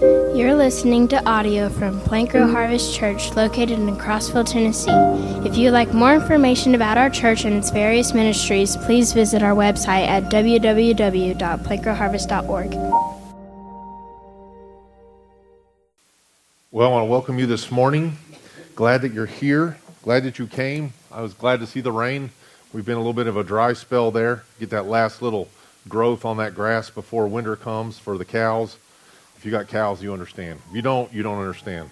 You're listening to audio from Plank Row Harvest Church located in Crossville, Tennessee. If you'd like more information about our church and its various ministries, please visit our website at www.plankrowharvest.org. Well, I want to welcome you this morning. Glad that you're here. Glad that you came. I was glad to see the rain. We've been a little bit of a dry spell there. Get that last little growth on that grass before winter comes for the cows. If you got cows, you understand. If you don't, you don't understand.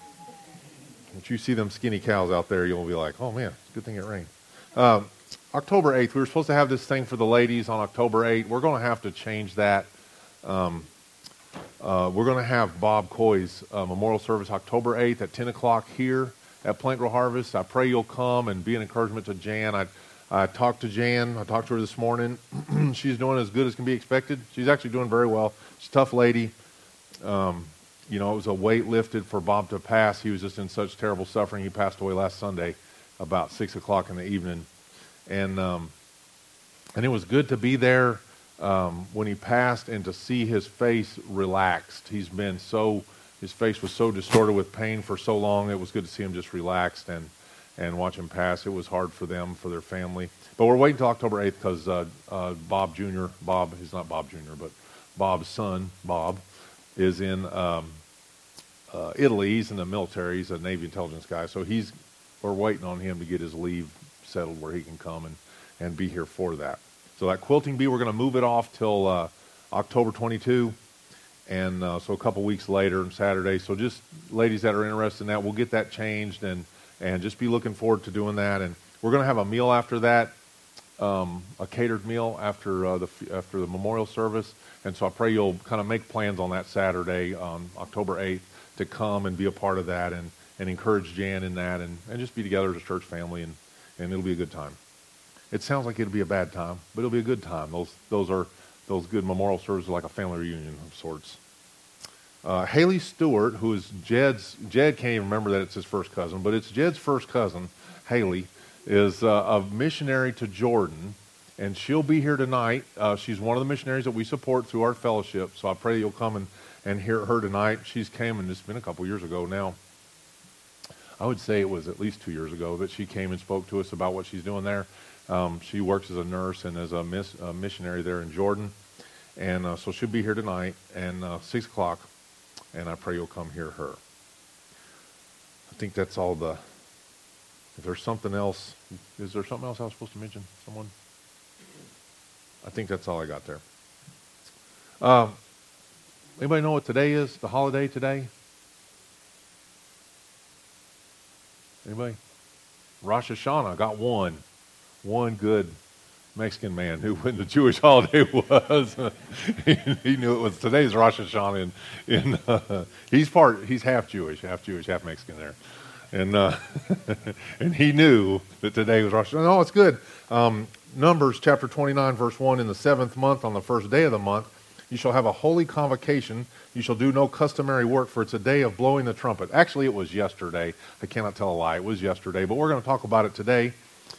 If you see them skinny cows out there, you'll be like, oh man, it's a good thing it rained. Um, October 8th, we were supposed to have this thing for the ladies on October 8th. We're going to have to change that. Um, uh, we're going to have Bob Coy's uh, memorial service October 8th at 10 o'clock here at Plank Row Harvest. I pray you'll come and be an encouragement to Jan. I, I talked to Jan. I talked to her this morning. She's doing as good as can be expected. She's actually doing very well. She's a tough lady. Um, you know, it was a weight lifted for Bob to pass. He was just in such terrible suffering. He passed away last Sunday about 6 o'clock in the evening. And, um, and it was good to be there um, when he passed and to see his face relaxed. He's been so, his face was so distorted with pain for so long. It was good to see him just relaxed and, and watch him pass. It was hard for them, for their family. But we're waiting until October 8th because uh, uh, Bob Jr., Bob, he's not Bob Jr., but Bob's son, Bob, is in um, uh, Italy. He's in the military. He's a Navy intelligence guy. So he's we're waiting on him to get his leave settled where he can come and, and be here for that. So that quilting bee, we're going to move it off till uh, October 22. And uh, so a couple weeks later on Saturday. So just ladies that are interested in that, we'll get that changed and, and just be looking forward to doing that. And we're going to have a meal after that, um, a catered meal after, uh, the, after the memorial service. And so I pray you'll kind of make plans on that Saturday, on October 8th, to come and be a part of that and, and encourage Jan in that and, and just be together as a church family, and, and it'll be a good time. It sounds like it'll be a bad time, but it'll be a good time. Those, those are those good memorial services are like a family reunion of sorts. Uh, Haley Stewart, who is Jed's, Jed can't even remember that it's his first cousin, but it's Jed's first cousin, Haley, is uh, a missionary to Jordan and she'll be here tonight. Uh, she's one of the missionaries that we support through our fellowship, so I pray you'll come and, and hear her tonight. She's came, and it's been a couple years ago now. I would say it was at least two years ago that she came and spoke to us about what she's doing there. Um, she works as a nurse and as a, miss, a missionary there in Jordan, and uh, so she'll be here tonight and uh, six o'clock, and I pray you'll come hear her. I think that's all the. If there's something else, is there something else I was supposed to mention? Someone? I think that's all I got there. Um, anybody know what today is? The holiday today? Anybody? Rosh Hashanah got one. One good Mexican man who when the Jewish holiday was. he knew it was today's Rosh Hashanah. In uh, he's part, he's half Jewish, half Jewish, half Mexican there, and uh, and he knew that today was Rosh. No, it's good. Um, Numbers chapter 29, verse 1 In the seventh month, on the first day of the month, you shall have a holy convocation. You shall do no customary work, for it's a day of blowing the trumpet. Actually, it was yesterday. I cannot tell a lie. It was yesterday, but we're going to talk about it today.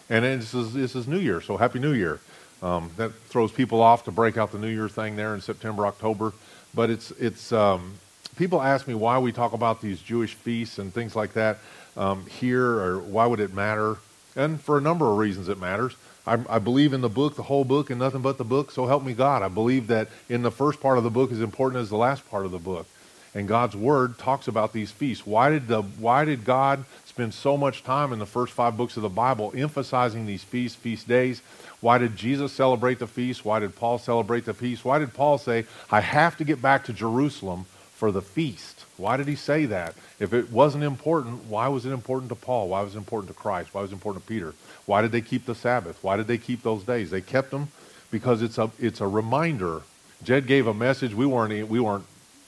And this is, this is New Year, so Happy New Year. Um, that throws people off to break out the New Year thing there in September, October. But it's, it's um, people ask me why we talk about these Jewish feasts and things like that um, here, or why would it matter? And for a number of reasons it matters. I, I, believe in the book, the whole book, and nothing but the book. So help me God. I believe that in the first part of the book is important as the last part of the book. And God's word talks about these feasts. Why did the why did God spend so much time in the first five books of the Bible emphasizing these feasts, feast days? Why did Jesus celebrate the feast? Why did Paul celebrate the feast? Why did Paul say, I have to get back to Jerusalem for the feast? Why did he say that? If it wasn't important, why was it important to Paul? Why was it important to Christ? Why was it important to Peter? Why did they keep the Sabbath? Why did they keep those days? They kept them because it's a, it's a reminder. Jed gave a message. We weren't, we weren't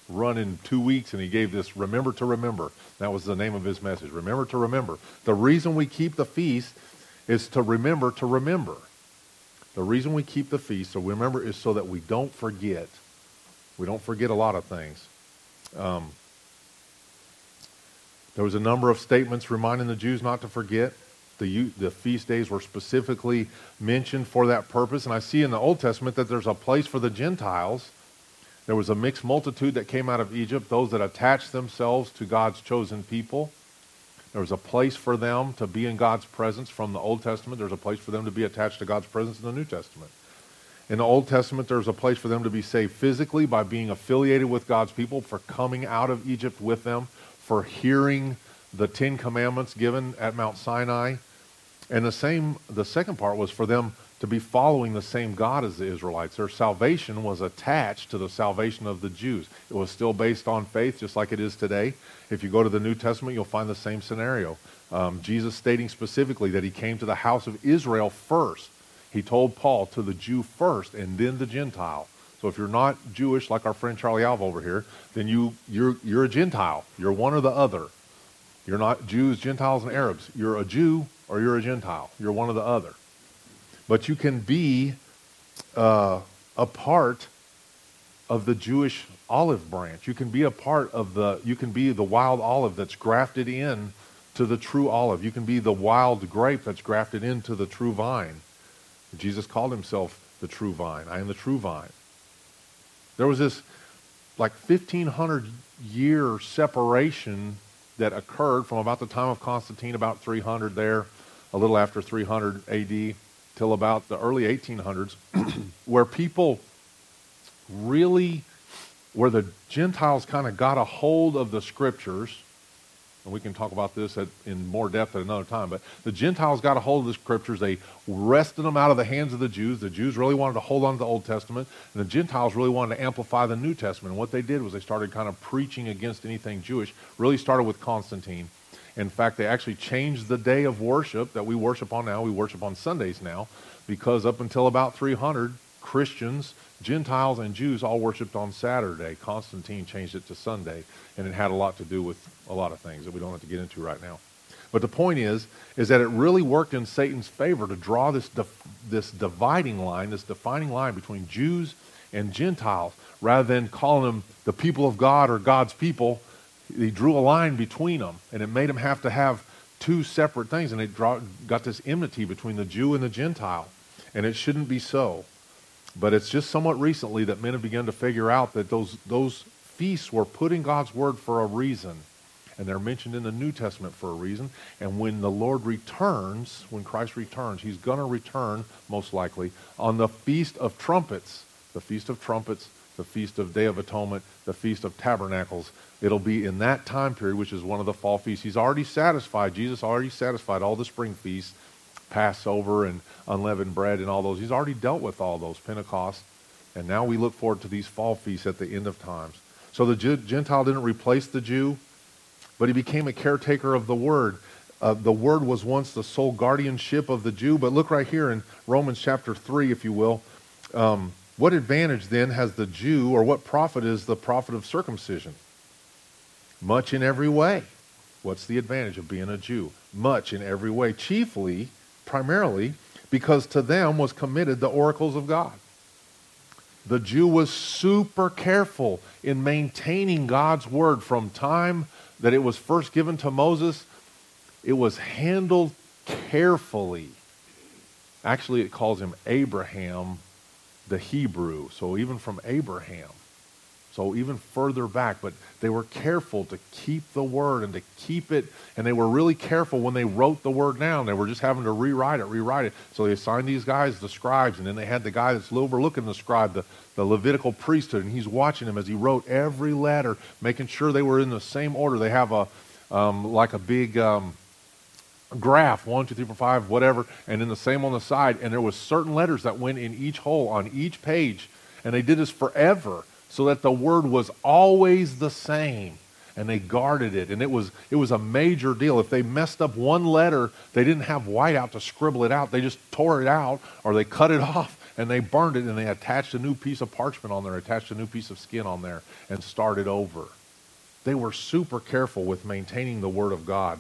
running two weeks, and he gave this remember to remember. That was the name of his message. Remember to remember. The reason we keep the feast is to remember to remember. The reason we keep the feast, so we remember, is so that we don't forget. We don't forget a lot of things. Um, there was a number of statements reminding the Jews not to forget. The, the feast days were specifically mentioned for that purpose. And I see in the Old Testament that there's a place for the Gentiles There was a mixed multitude that came out of Egypt, those that attached themselves to God's chosen people. There was a place for them to be in God's presence from the Old Testament. There's a place for them to be attached to God's presence in the New Testament. In the Old Testament, there's a place for them to be saved physically by being affiliated with God's people, for coming out of Egypt with them, for hearing the Ten Commandments given at Mount Sinai. And the same, the second part was for them to be following the same God as the Israelites. Their salvation was attached to the salvation of the Jews. It was still based on faith, just like it is today. If you go to the New Testament, you'll find the same scenario. Um, Jesus stating specifically that he came to the house of Israel first. He told Paul to the Jew first and then the Gentile. So if you're not Jewish, like our friend Charlie Alva over here, then you, you're, you're a Gentile. You're one or the other. You're not Jews, Gentiles, and Arabs. You're a Jew or you're a Gentile. You're one or the other. But you can be uh, a part of the Jewish olive branch. You can be a part of the, you can be the wild olive that's grafted in to the true olive. You can be the wild grape that's grafted into the true vine. Jesus called himself the true vine. I am the true vine. There was this like 1500 year separation that occurred from about the time of Constantine, about 300 there, a little after 300 AD, till about the early 1800s, where people really, where the Gentiles kind of got a hold of the scriptures and we can talk about this at, in more depth at another time, but the Gentiles got a hold of the scriptures. They wrested them out of the hands of the Jews. The Jews really wanted to hold on to the Old Testament, and the Gentiles really wanted to amplify the New Testament. And what they did was they started kind of preaching against anything Jewish, really started with Constantine. In fact, they actually changed the day of worship that we worship on now. We worship on Sundays now, because up until about 300, Christians Gentiles and Jews all worshiped on Saturday. Constantine changed it to Sunday, and it had a lot to do with a lot of things that we don't have to get into right now. But the point is, is that it really worked in Satan's favor to draw this, this dividing line, this defining line between Jews and Gentiles, rather than calling them the people of God or God's people. He drew a line between them, and it made them have to have two separate things, and it draw, got this enmity between the Jew and the Gentile, and it shouldn't be so. But it's just somewhat recently that men have begun to figure out that those, those feasts were put in God's Word for a reason. And they're mentioned in the New Testament for a reason. And when the Lord returns, when Christ returns, he's going to return, most likely, on the Feast of Trumpets. The Feast of Trumpets, the Feast of Day of Atonement, the Feast of Tabernacles. It'll be in that time period, which is one of the fall feasts. He's already satisfied, Jesus already satisfied all the spring feasts Passover and unleavened bread and all those. He's already dealt with all those, Pentecost. And now we look forward to these fall feasts at the end of times. So the Gentile didn't replace the Jew, but he became a caretaker of the Word. Uh, the Word was once the sole guardianship of the Jew, but look right here in Romans chapter 3, if you will. Um, what advantage then has the Jew, or what profit is the profit of circumcision? Much in every way. What's the advantage of being a Jew? Much in every way. Chiefly, primarily because to them was committed the oracles of God. The Jew was super careful in maintaining God's word from time that it was first given to Moses. It was handled carefully. Actually, it calls him Abraham the Hebrew. So even from Abraham, so even further back, but they were careful to keep the word and to keep it, and they were really careful when they wrote the word down. They were just having to rewrite it, rewrite it. So they assigned these guys the scribes, and then they had the guy that's overlooking the scribe, the, the Levitical priesthood, and he's watching him as he wrote every letter, making sure they were in the same order. They have a um, like a big um, graph, one, two, three, four, five, whatever, and then the same on the side. And there was certain letters that went in each hole on each page, and they did this forever so that the word was always the same and they guarded it. And it was it was a major deal. If they messed up one letter they didn't have whiteout to scribble it out. They just tore it out or they cut it off and they burned it and they attached a new piece of parchment on there attached a new piece of skin on there and started over. They were super careful with maintaining the word of god.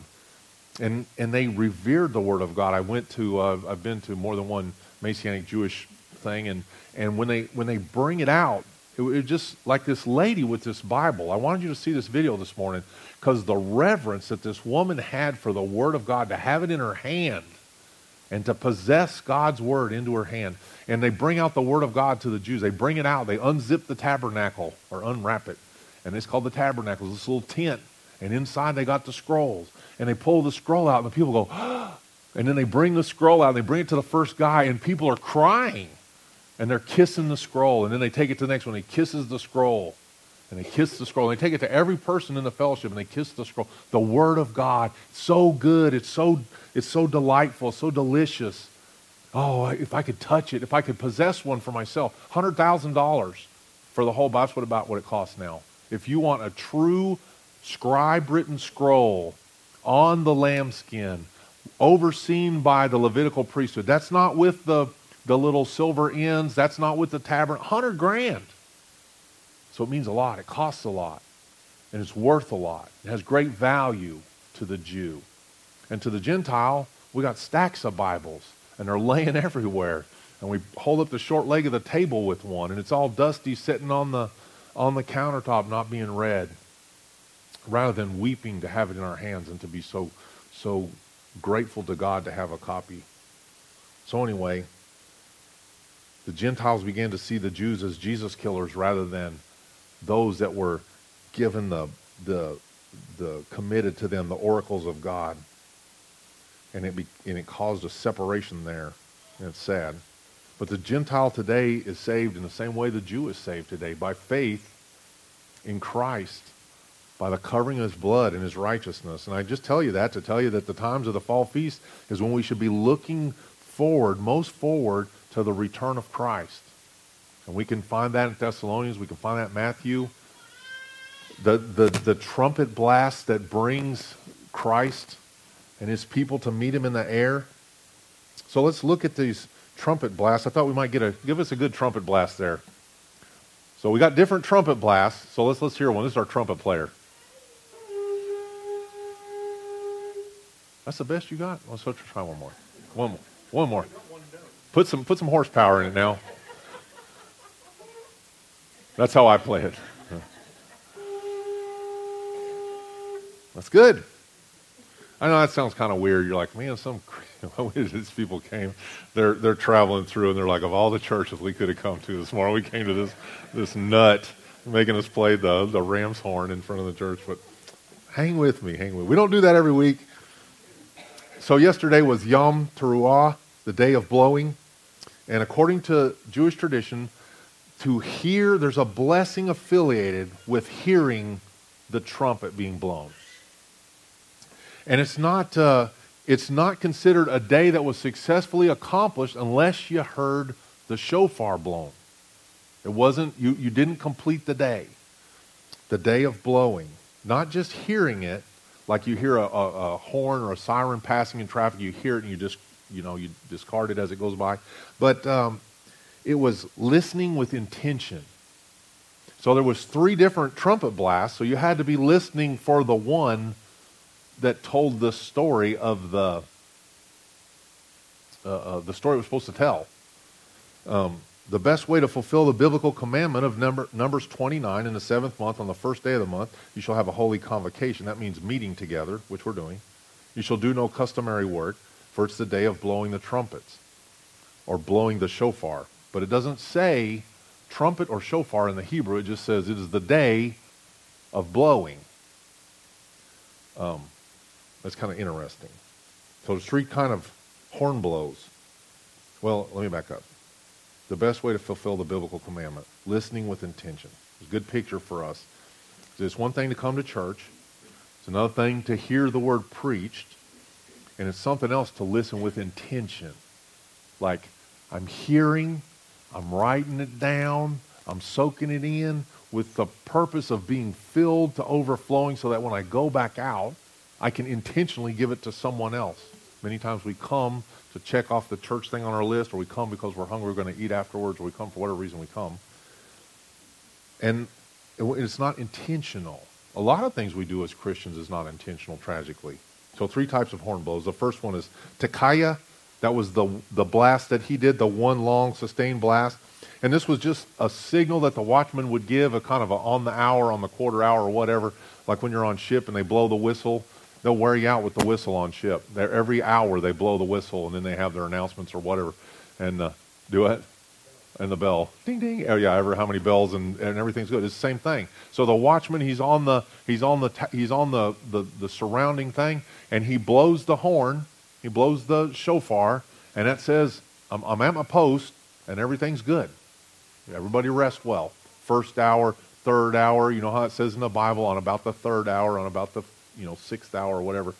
And and they revered the word of god. I went to uh, i've been to more than one messianic jewish thing and and when they when they bring it out it was just like this lady with this Bible. I wanted you to see this video this morning because the reverence that this woman had for the Word of God, to have it in her hand and to possess God's word into her hand. And they bring out the word of God to the Jews. They bring it out. They unzip the tabernacle or unwrap it. And it's called the tabernacle, this little tent. And inside they got the scrolls. And they pull the scroll out, and the people go, and then they bring the scroll out, they bring it to the first guy, and people are crying. And they're kissing the scroll. And then they take it to the next one. He kisses the scroll. And they kiss the scroll. And they take it to every person in the fellowship and they kiss the scroll. The Word of God. So good. It's so, it's so delightful, so delicious. Oh, if I could touch it, if I could possess one for myself. $100,000 for the whole Bible. That's what about what it costs now. If you want a true scribe written scroll on the lambskin, overseen by the Levitical priesthood, that's not with the, the little silver ends, that's not with the tabernacle. 100 grand. So it means a lot. It costs a lot. And it's worth a lot. It has great value to the Jew. And to the Gentile, we got stacks of Bibles, and they're laying everywhere. And we hold up the short leg of the table with one, and it's all dusty sitting on the, on the countertop, not being read, rather than weeping to have it in our hands and to be so, so grateful to God to have a copy. So, anyway, the Gentiles began to see the Jews as Jesus killers rather than those that were given the, the, the committed to them the oracles of God. And it, be, and it caused a separation there. And it's sad. But the Gentile today is saved in the same way the Jew is saved today by faith in Christ, by the covering of his blood and his righteousness. And I just tell you that to tell you that the times of the fall feast is when we should be looking forward, most forward to the return of Christ. And we can find that in Thessalonians. We can find that in Matthew. The, the, the trumpet blast that brings Christ and his people to meet him in the air. So let's look at these trumpet blasts. I thought we might get a give us a good trumpet blast there. So we got different trumpet blasts. So let's let's hear one. This is our trumpet player. That's the best you got. Let's try one more. One more. One more. Put some put some horsepower in it now. That's how I play it. That's good. I know that sounds kind of weird. You're like, man, some these people came. They're they're traveling through, and they're like, of all the churches we could have come to this morning, we came to this this nut making us play the the ram's horn in front of the church. But hang with me, hang with. Me. We don't do that every week. So yesterday was Yom Teruah, the day of blowing, and according to Jewish tradition, to hear, there's a blessing affiliated with hearing the trumpet being blown. And it's not, uh, it's not considered a day that was successfully accomplished unless you heard the shofar blown. It wasn't, you, you didn't complete the day, the day of blowing. Not just hearing it, like you hear a, a, a horn or a siren passing in traffic, you hear it and you just, you know, you discard it as it goes by. But um, it was listening with intention. So there was three different trumpet blasts, so you had to be listening for the one that told the story of the uh, uh, the story it was supposed to tell. Um, the best way to fulfill the biblical commandment of number, Numbers 29 in the seventh month, on the first day of the month, you shall have a holy convocation. That means meeting together, which we're doing. You shall do no customary work, for it's the day of blowing the trumpets or blowing the shofar. But it doesn't say trumpet or shofar in the Hebrew. It just says it is the day of blowing. Um, that's kind of interesting. So there's three kind of horn blows. Well, let me back up. The best way to fulfill the biblical commandment, listening with intention. It's a good picture for us. It's one thing to come to church. It's another thing to hear the word preached. And it's something else to listen with intention. Like, I'm hearing I'm writing it down. I'm soaking it in with the purpose of being filled to overflowing so that when I go back out, I can intentionally give it to someone else. Many times we come to check off the church thing on our list, or we come because we're hungry, we're going to eat afterwards, or we come for whatever reason we come. And it's not intentional. A lot of things we do as Christians is not intentional, tragically. So, three types of horn blows. The first one is tekiah, that was the, the blast that he did, the one long sustained blast. And this was just a signal that the watchman would give, a kind of a on the hour, on the quarter hour, or whatever, like when you're on ship and they blow the whistle. they'll wear you out with the whistle on ship. They're, every hour they blow the whistle, and then they have their announcements or whatever. And uh, do it and the bell. Ding ding. Oh yeah, ever how many bells and, and everything's good. It's the same thing. So the watchman, he's on the he's on the he's on the, the, the surrounding thing, and he blows the horn, he blows the shofar, and that says, I'm, I'm at my post, and everything's good. Everybody rest well. First hour, third hour, you know how it says in the Bible, on about the third hour, on about the you know sixth hour or whatever.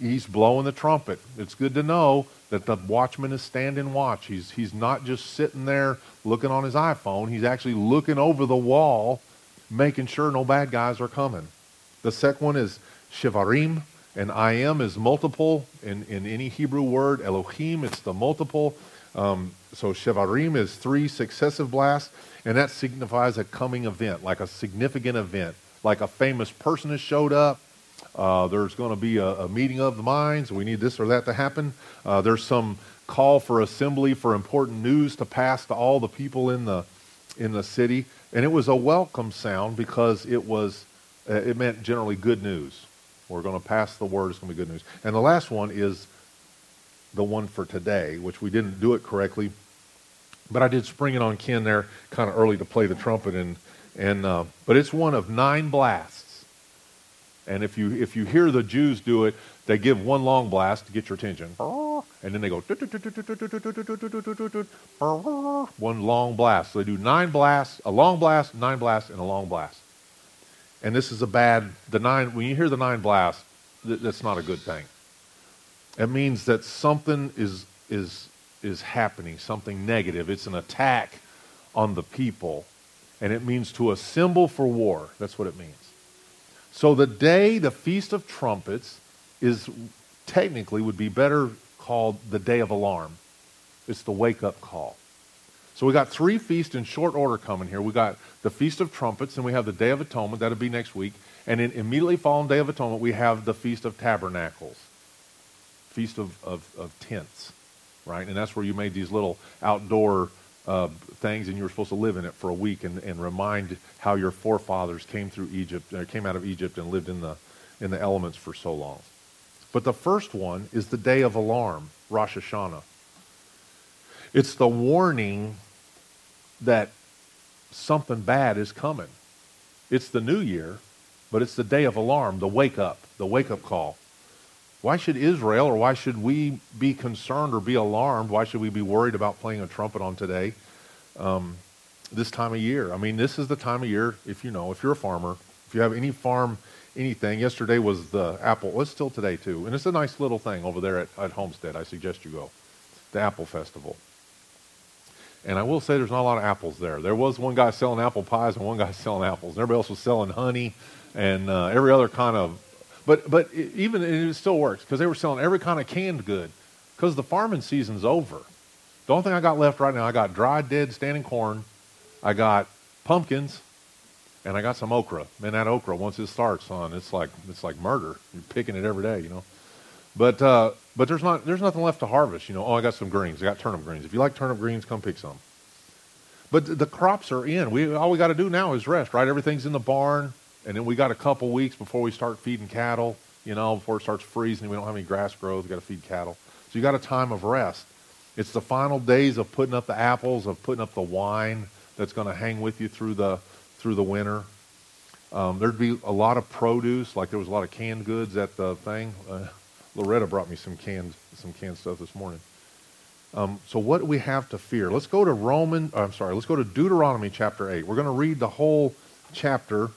He's blowing the trumpet. It's good to know that the watchman is standing watch. He's, he's not just sitting there looking on his iPhone. He's actually looking over the wall, making sure no bad guys are coming. The second one is shevarim, and I am is multiple in, in any Hebrew word. Elohim, it's the multiple. Um, so shevarim is three successive blasts, and that signifies a coming event, like a significant event, like a famous person has showed up uh, there's going to be a, a, meeting of the minds. We need this or that to happen. Uh, there's some call for assembly for important news to pass to all the people in the in the city, and it was a welcome sound because it was uh, it meant generally good news. We're going to pass the word. It's going to be good news. And the last one is the one for today, which we didn't do it correctly, but I did spring it on Ken there kind of early to play the trumpet and and uh, but it's one of nine blasts and if you, if you hear the Jews do it, they give one long blast to get your attention. And then they go, one long blast. So they do nine blasts, a long blast, nine blasts, and a long blast. And this is a bad, the nine, when you hear the nine blasts, that's not a good thing. It means that something is, is, is happening, something negative. It's an attack on the people. And it means to assemble for war. That's what it means. So the day, the Feast of Trumpets, is technically would be better called the Day of Alarm. It's the wake up call. So we got three feasts in short order coming here. We got the Feast of Trumpets, and we have the Day of Atonement. That'll be next week. And immediately following Day of Atonement, we have the Feast of Tabernacles, Feast of, of, of Tents, right? And that's where you made these little outdoor uh, things, and you were supposed to live in it for a week and, and remind how your forefathers came through Egypt, uh, came out of Egypt, and lived in the in the elements for so long. But the first one is the day of alarm, Rosh Hashanah. It's the warning that something bad is coming. It's the new year, but it's the day of alarm, the wake up, the wake up call. Why should Israel or why should we be concerned or be alarmed? Why should we be worried about playing a trumpet on today, um, this time of year? I mean, this is the time of year, if you know, if you're a farmer, if you have any farm, anything. Yesterday was the apple. It's still today, too. And it's a nice little thing over there at, at Homestead. I suggest you go. The Apple Festival. And I will say there's not a lot of apples there. There was one guy selling apple pies and one guy selling apples. And everybody else was selling honey and uh, every other kind of but but it, even it still works because they were selling every kind of canned good because the farming season's over. The only thing I got left right now, I got dried, dead, standing corn, I got pumpkins, and I got some okra. Man, that okra once it starts on, it's like it's like murder. You're picking it every day, you know. But uh, but there's not there's nothing left to harvest. You know, oh, I got some greens. I got turnip greens. If you like turnip greens, come pick some. But the crops are in. We all we got to do now is rest. Right, everything's in the barn. And then we got a couple weeks before we start feeding cattle, you know, before it starts freezing. We don't have any grass growth. we got to feed cattle. So you got a time of rest. It's the final days of putting up the apples, of putting up the wine that's going to hang with you through the, through the winter. Um, there'd be a lot of produce, like there was a lot of canned goods at the thing. Uh, Loretta brought me some canned, some canned stuff this morning. Um, so what do we have to fear? Let's go to Roman. I'm sorry. Let's go to Deuteronomy chapter eight. We're going to read the whole chapter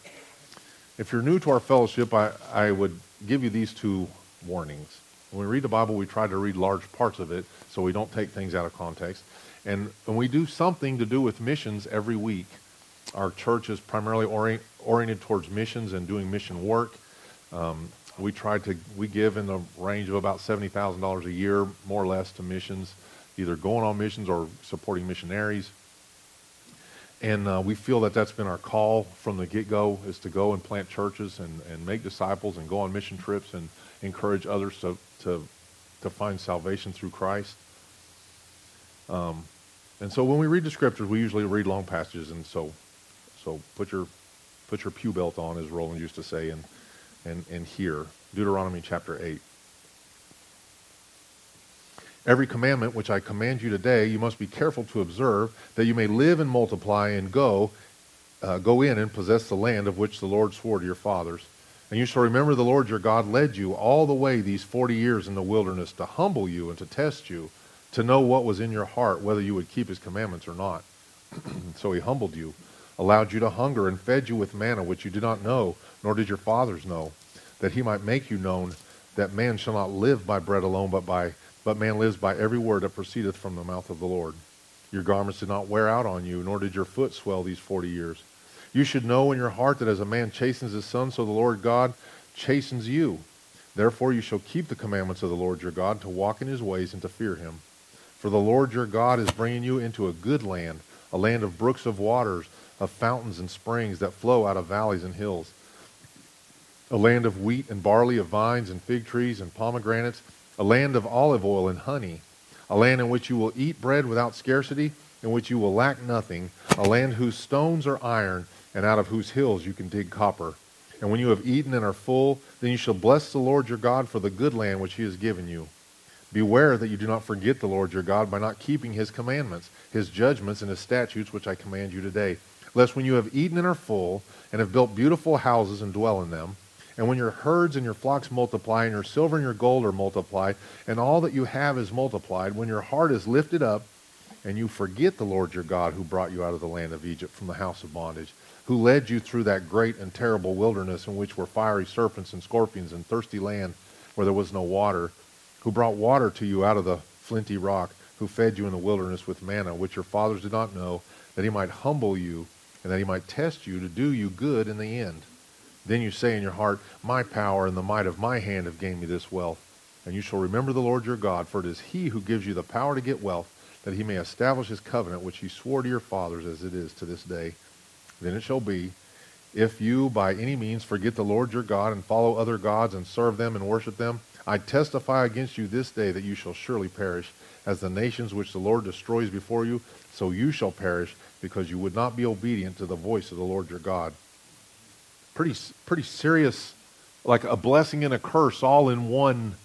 if you're new to our fellowship, I, I would give you these two warnings. When we read the Bible, we try to read large parts of it so we don't take things out of context. And when we do something to do with missions every week, our church is primarily orient, oriented towards missions and doing mission work. Um, we try to we give in the range of about seventy thousand dollars a year, more or less, to missions, either going on missions or supporting missionaries. And uh, we feel that that's been our call from the get-go is to go and plant churches and, and make disciples and go on mission trips and encourage others to, to, to find salvation through Christ. Um, and so when we read the scriptures, we usually read long passages. And so, so put your, put your pew belt on, as Roland used to say, and and, and hear. Deuteronomy chapter 8. Every commandment which I command you today, you must be careful to observe, that you may live and multiply and go, uh, go in and possess the land of which the Lord swore to your fathers. And you shall remember the Lord your God led you all the way these forty years in the wilderness to humble you and to test you, to know what was in your heart, whether you would keep his commandments or not. so he humbled you, allowed you to hunger, and fed you with manna which you did not know, nor did your fathers know, that he might make you known that man shall not live by bread alone, but by but man lives by every word that proceedeth from the mouth of the Lord. Your garments did not wear out on you, nor did your foot swell these forty years. You should know in your heart that as a man chastens his son, so the Lord God chastens you. Therefore you shall keep the commandments of the Lord your God, to walk in his ways and to fear him. For the Lord your God is bringing you into a good land, a land of brooks of waters, of fountains and springs that flow out of valleys and hills, a land of wheat and barley, of vines and fig trees and pomegranates, a land of olive oil and honey, a land in which you will eat bread without scarcity, in which you will lack nothing, a land whose stones are iron, and out of whose hills you can dig copper. And when you have eaten and are full, then you shall bless the Lord your God for the good land which he has given you. Beware that you do not forget the Lord your God by not keeping his commandments, his judgments, and his statutes which I command you today. Lest when you have eaten and are full, and have built beautiful houses and dwell in them, and when your herds and your flocks multiply, and your silver and your gold are multiplied, and all that you have is multiplied, when your heart is lifted up, and you forget the Lord your God who brought you out of the land of Egypt from the house of bondage, who led you through that great and terrible wilderness in which were fiery serpents and scorpions and thirsty land where there was no water, who brought water to you out of the flinty rock, who fed you in the wilderness with manna, which your fathers did not know, that he might humble you and that he might test you to do you good in the end. Then you say in your heart, My power and the might of my hand have gained me this wealth. And you shall remember the Lord your God, for it is he who gives you the power to get wealth, that he may establish his covenant which he swore to your fathers as it is to this day. Then it shall be, if you by any means forget the Lord your God and follow other gods and serve them and worship them, I testify against you this day that you shall surely perish. As the nations which the Lord destroys before you, so you shall perish, because you would not be obedient to the voice of the Lord your God. Pretty, pretty serious, like a blessing and a curse all in one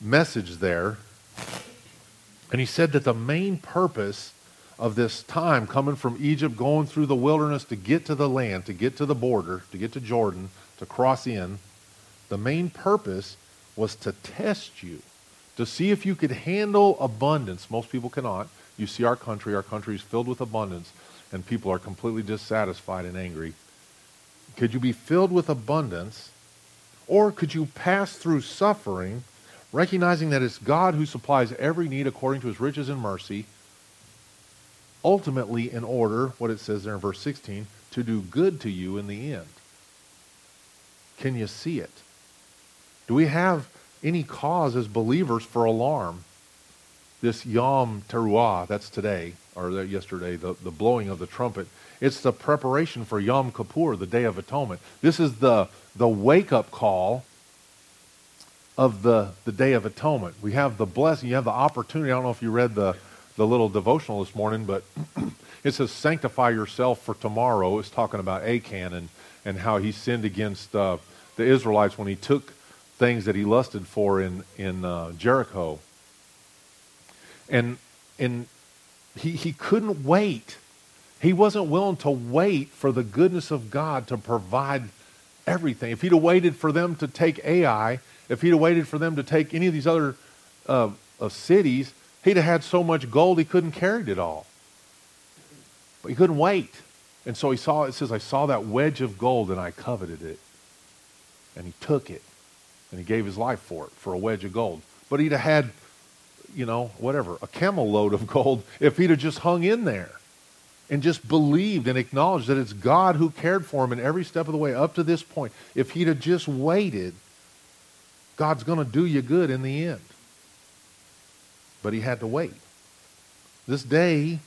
message there. And he said that the main purpose of this time coming from Egypt, going through the wilderness to get to the land, to get to the border, to get to Jordan, to cross in, the main purpose was to test you, to see if you could handle abundance. Most people cannot. You see our country, our country is filled with abundance, and people are completely dissatisfied and angry. Could you be filled with abundance, or could you pass through suffering, recognizing that it's God who supplies every need according to his riches and mercy? ultimately in order, what it says there in verse 16, to do good to you in the end. Can you see it? Do we have any cause as believers for alarm? This Yom Teruah, that's today, or yesterday, the, the blowing of the trumpet, it's the preparation for Yom Kippur, the Day of Atonement. This is the, the wake up call of the, the Day of Atonement. We have the blessing, you have the opportunity. I don't know if you read the, the little devotional this morning, but it says, Sanctify yourself for tomorrow. It's talking about Achan and, and how he sinned against uh, the Israelites when he took things that he lusted for in, in uh, Jericho. And, and he, he couldn't wait. He wasn't willing to wait for the goodness of God to provide everything. If he'd have waited for them to take Ai, if he'd have waited for them to take any of these other uh, uh cities, He'd have had so much gold he couldn't carry it all. But he couldn't wait. And so he saw, it says, I saw that wedge of gold and I coveted it. And he took it. And he gave his life for it, for a wedge of gold. But he'd have had, you know, whatever, a camel load of gold if he'd have just hung in there and just believed and acknowledged that it's God who cared for him in every step of the way up to this point. If he'd have just waited, God's going to do you good in the end but he had to wait. This day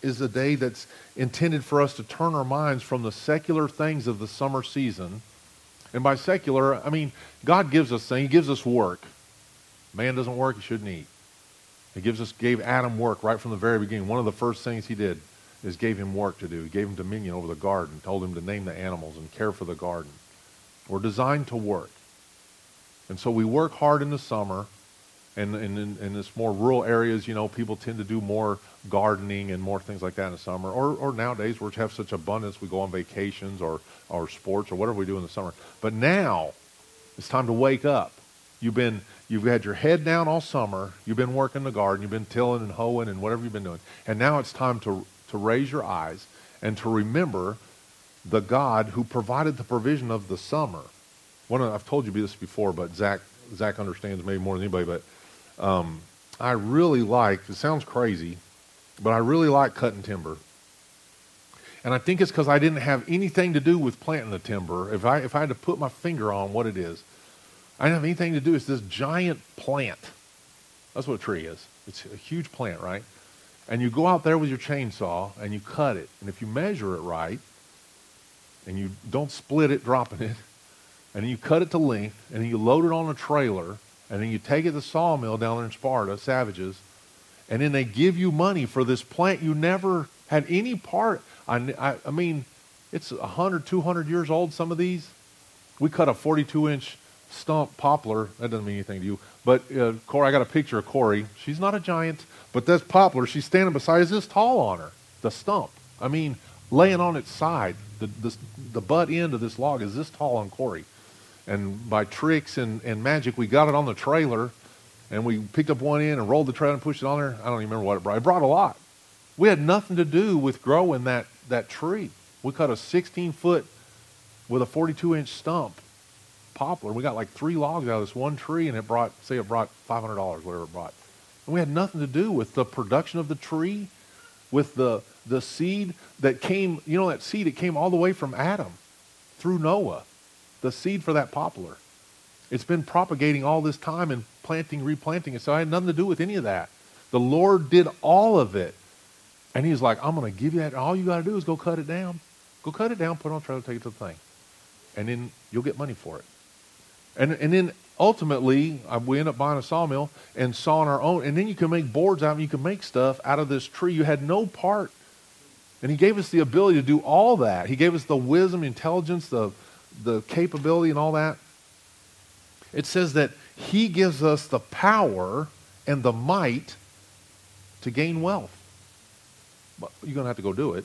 is a day that's intended for us to turn our minds from the secular things of the summer season. And by secular, I mean God gives us things. He gives us work. Man doesn't work, he shouldn't eat. He gives us gave Adam work right from the very beginning. One of the first things he did is gave him work to do. He gave him dominion over the garden, told him to name the animals and care for the garden. We're designed to work. And so we work hard in the summer. And, and in, in this more rural areas, you know, people tend to do more gardening and more things like that in the summer. Or, or nowadays, we have such abundance, we go on vacations or, or sports or whatever we do in the summer. But now, it's time to wake up. You've been you've had your head down all summer. You've been working the garden. You've been tilling and hoeing and whatever you've been doing. And now it's time to to raise your eyes and to remember the God who provided the provision of the summer. One of, I've told you this before, but Zach Zach understands maybe more than anybody. But um, I really like. It sounds crazy, but I really like cutting timber. And I think it's because I didn't have anything to do with planting the timber. If I if I had to put my finger on what it is, I didn't have anything to do. It's this giant plant. That's what a tree is. It's a huge plant, right? And you go out there with your chainsaw and you cut it. And if you measure it right, and you don't split it dropping it, and you cut it to length, and you load it on a trailer, and then you take it to the sawmill down there in Sparta, Savages, and then they give you money for this plant you never had any part. I, I, I mean, it's 100, 200 years old, some of these. We cut a 42 inch stump poplar. That doesn't mean anything to you. But uh, Corey, I got a picture of Corey. She's not a giant, but that's poplar. She's standing beside. Is this tall on her? The stump. I mean, laying on its side. The, the, the butt end of this log is this tall on Corey. And by tricks and, and magic, we got it on the trailer, and we picked up one end and rolled the trailer and pushed it on there. I don't even remember what it brought. It brought a lot. We had nothing to do with growing that, that tree. We cut a 16 foot with a 42 inch stump poplar. We got like three logs out of this one tree, and it brought, say, it brought $500, whatever it brought. And we had nothing to do with the production of the tree, with the, the seed that came, you know, that seed, it came all the way from Adam through Noah, the seed for that poplar. It's been propagating all this time and planting, replanting it. So I had nothing to do with any of that. The Lord did all of it. And he's like, I'm going to give you that. All you got to do is go cut it down. Go cut it down, put it on a trailer, take it to the thing. And then you'll get money for it. And, and then ultimately, uh, we end up buying a sawmill and sawing our own. And then you can make boards out it. You can make stuff out of this tree. You had no part. And he gave us the ability to do all that. He gave us the wisdom, intelligence, the, the capability, and all that. It says that he gives us the power and the might to gain wealth. But you're going to have to go do it.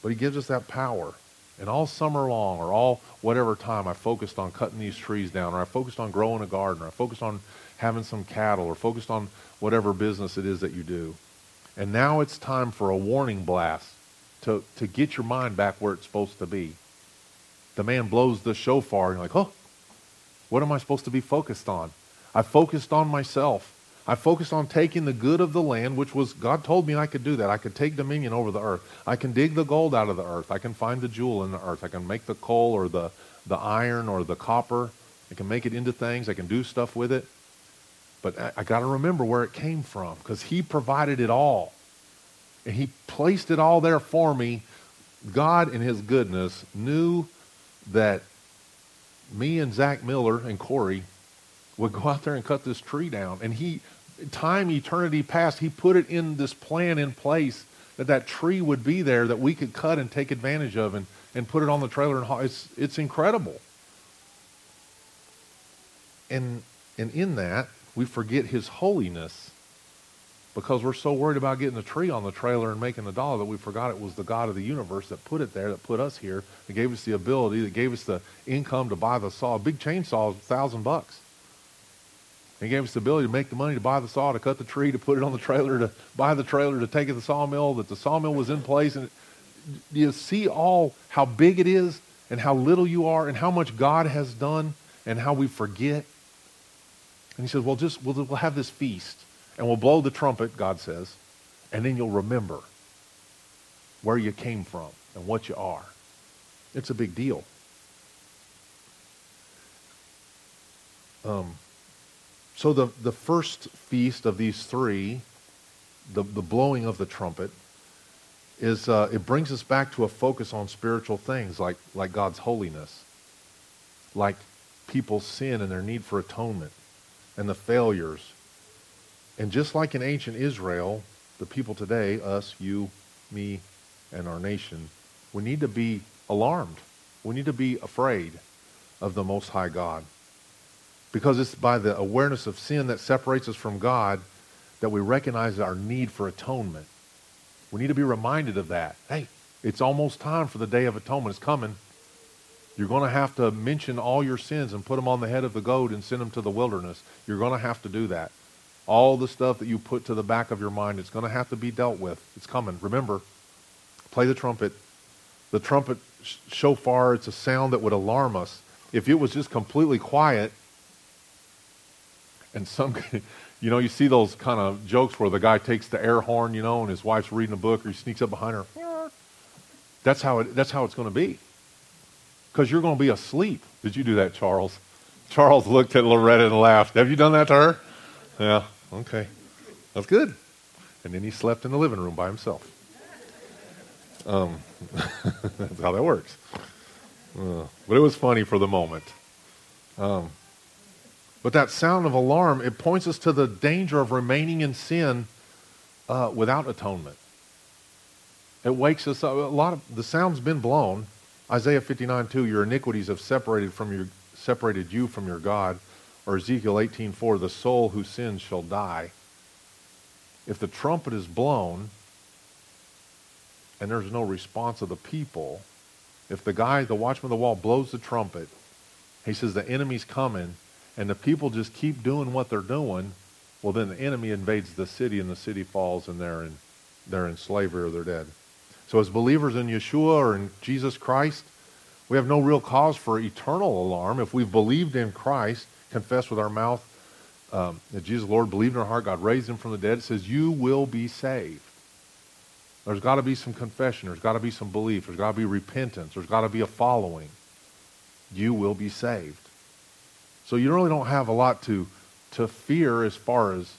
But he gives us that power. And all summer long, or all whatever time, I focused on cutting these trees down, or I focused on growing a garden, or I focused on having some cattle, or focused on whatever business it is that you do. And now it's time for a warning blast to, to get your mind back where it's supposed to be. The man blows the shofar, and you're like, oh, what am I supposed to be focused on? I focused on myself. I focused on taking the good of the land, which was, God told me I could do that. I could take dominion over the earth. I can dig the gold out of the earth. I can find the jewel in the earth. I can make the coal or the, the iron or the copper. I can make it into things. I can do stuff with it. But I, I got to remember where it came from because He provided it all. And He placed it all there for me. God, in His goodness, knew that me and Zach Miller and Corey would go out there and cut this tree down. And he, time, eternity past, he put it in this plan in place that that tree would be there that we could cut and take advantage of and, and put it on the trailer. And it's, it's incredible. And, and in that, we forget his holiness because we're so worried about getting the tree on the trailer and making the dollar that we forgot it was the God of the universe that put it there, that put us here, that gave us the ability, that gave us the income to buy the saw. A big chainsaw is a thousand bucks. He gave us the ability to make the money to buy the saw, to cut the tree, to put it on the trailer, to buy the trailer, to take it to the sawmill, that the sawmill was in place. And do you see all how big it is and how little you are and how much God has done and how we forget. And he says, well, just we'll, we'll have this feast and we'll blow the trumpet, God says, and then you'll remember where you came from and what you are. It's a big deal. Um, so the, the first feast of these three, the, the blowing of the trumpet, is uh, it brings us back to a focus on spiritual things like, like God's holiness, like people's sin and their need for atonement, and the failures. And just like in ancient Israel, the people today, us, you, me, and our nation, we need to be alarmed. We need to be afraid of the Most High God. Because it's by the awareness of sin that separates us from God that we recognize our need for atonement. We need to be reminded of that. Hey, it's almost time for the day of atonement. It's coming. You're going to have to mention all your sins and put them on the head of the goat and send them to the wilderness. You're going to have to do that. All the stuff that you put to the back of your mind, it's going to have to be dealt with. It's coming. Remember, play the trumpet. The trumpet shofar, it's a sound that would alarm us. If it was just completely quiet, and some, you know, you see those kind of jokes where the guy takes the air horn, you know, and his wife's reading a book, or he sneaks up behind her. That's how it, that's how it's going to be. Because you're going to be asleep. Did you do that, Charles? Charles looked at Loretta and laughed. Have you done that to her? Yeah, okay. That's good. And then he slept in the living room by himself. Um, that's how that works. Uh, but it was funny for the moment. Um, but that sound of alarm, it points us to the danger of remaining in sin uh, without atonement. It wakes us up. A lot of the sound's been blown. Isaiah 59, 2, your iniquities have separated from your separated you from your God. Or Ezekiel 18, 4, the soul who sins shall die. If the trumpet is blown and there's no response of the people, if the guy, the watchman of the wall, blows the trumpet, he says the enemy's coming, and the people just keep doing what they're doing, well, then the enemy invades the city, and the city falls, and they're in, they're in slavery or they're dead. So, as believers in Yeshua or in Jesus Christ, we have no real cause for eternal alarm. If we've believed in Christ, confessed with our mouth um, that Jesus Lord, believed in our heart, God raised him from the dead, it says, You will be saved. There's got to be some confession. There's got to be some belief. There's got to be repentance. There's got to be a following. You will be saved. So you really don't have a lot to, to fear as far as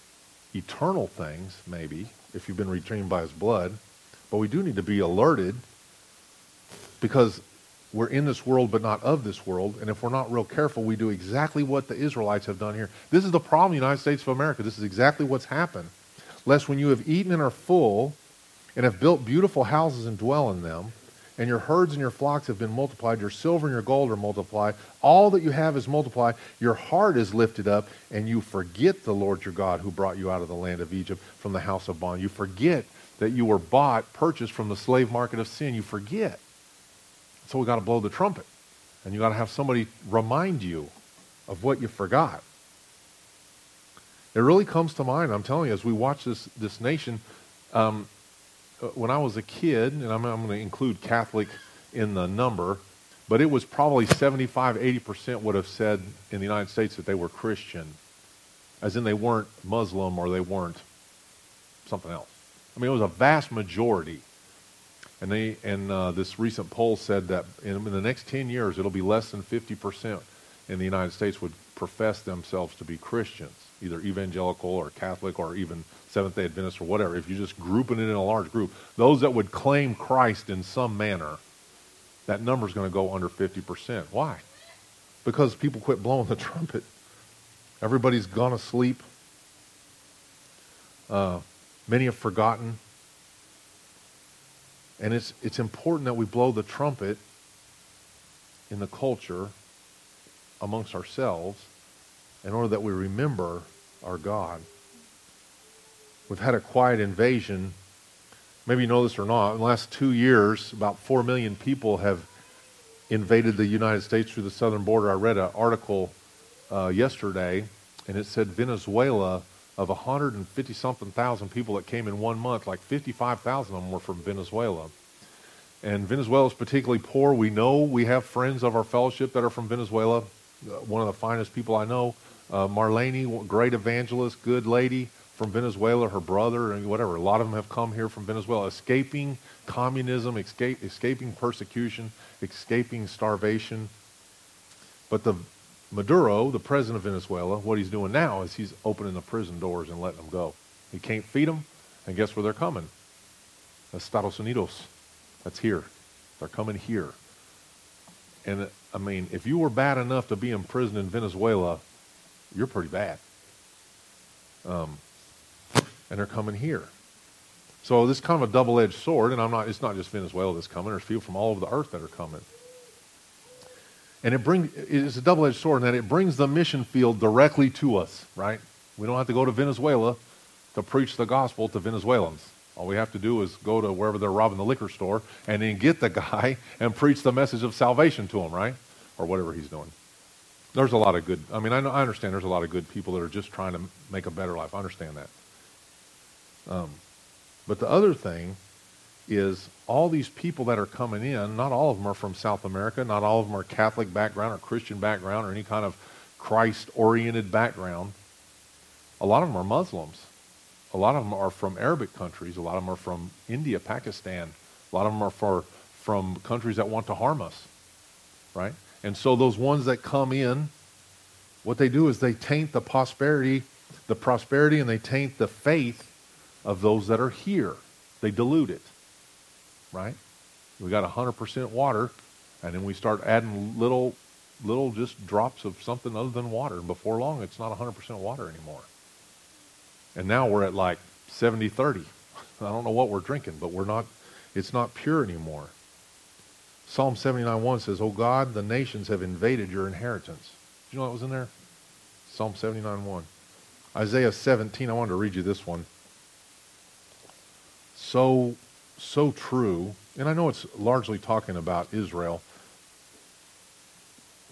eternal things, maybe, if you've been redeemed by his blood. But we do need to be alerted because we're in this world but not of this world. And if we're not real careful, we do exactly what the Israelites have done here. This is the problem the United States of America. This is exactly what's happened. Lest when you have eaten and are full, and have built beautiful houses and dwell in them, and your herds and your flocks have been multiplied, your silver and your gold are multiplied, all that you have is multiplied, your heart is lifted up, and you forget the Lord your God who brought you out of the land of Egypt from the house of bond. You forget that you were bought, purchased from the slave market of sin. You forget. So we got to blow the trumpet. And you got to have somebody remind you of what you forgot. It really comes to mind, I'm telling you, as we watch this, this nation, um, when I was a kid, and I'm, I'm going to include Catholic in the number, but it was probably 75, 80% would have said in the United States that they were Christian, as in they weren't Muslim or they weren't something else. I mean, it was a vast majority. And, they, and uh, this recent poll said that in, in the next 10 years, it'll be less than 50% in the United States would profess themselves to be Christians, either evangelical or Catholic or even Seventh day Adventists, or whatever, if you're just grouping it in a large group, those that would claim Christ in some manner, that number is going to go under 50%. Why? Because people quit blowing the trumpet. Everybody's gone to sleep. Uh, many have forgotten. And it's, it's important that we blow the trumpet in the culture amongst ourselves in order that we remember our God. We've had a quiet invasion. Maybe you know this or not. In the last two years, about 4 million people have invaded the United States through the southern border. I read an article uh, yesterday, and it said Venezuela, of 150 something thousand people that came in one month, like 55,000 of them were from Venezuela. And Venezuela is particularly poor. We know we have friends of our fellowship that are from Venezuela. Uh, one of the finest people I know, uh, Marlene, great evangelist, good lady from Venezuela, her brother, and whatever. A lot of them have come here from Venezuela, escaping communism, escape, escaping persecution, escaping starvation. But the Maduro, the president of Venezuela, what he's doing now is he's opening the prison doors and letting them go. He can't feed them, and guess where they're coming? Estados Unidos. That's here. They're coming here. And I mean, if you were bad enough to be in prison in Venezuela, you're pretty bad. Um, and they're coming here. So this is kind of a double-edged sword, and I'm not. It's not just Venezuela that's coming. There's people from all over the earth that are coming. And it brings it's a double-edged sword in that it brings the mission field directly to us, right? We don't have to go to Venezuela to preach the gospel to Venezuelans. All we have to do is go to wherever they're robbing the liquor store and then get the guy and preach the message of salvation to him, right? Or whatever he's doing. There's a lot of good, I mean, I, know, I understand there's a lot of good people that are just trying to make a better life. I understand that. Um, but the other thing is all these people that are coming in, not all of them are from South America, not all of them are Catholic background or Christian background or any kind of Christ oriented background. A lot of them are Muslims. A lot of them are from Arabic countries. A lot of them are from India, Pakistan. A lot of them are for, from countries that want to harm us, right? And so those ones that come in, what they do is they taint the prosperity, the prosperity, and they taint the faith of those that are here. They dilute it, right? We got 100% water, and then we start adding little, little just drops of something other than water. And before long, it's not 100% water anymore. And now we're at like 70 30. I don't know what we're drinking, but we're not, it's not pure anymore. Psalm 79 1 says, Oh God, the nations have invaded your inheritance. Do you know what was in there? Psalm 79 1. Isaiah 17, I wanted to read you this one. So, so true. And I know it's largely talking about Israel,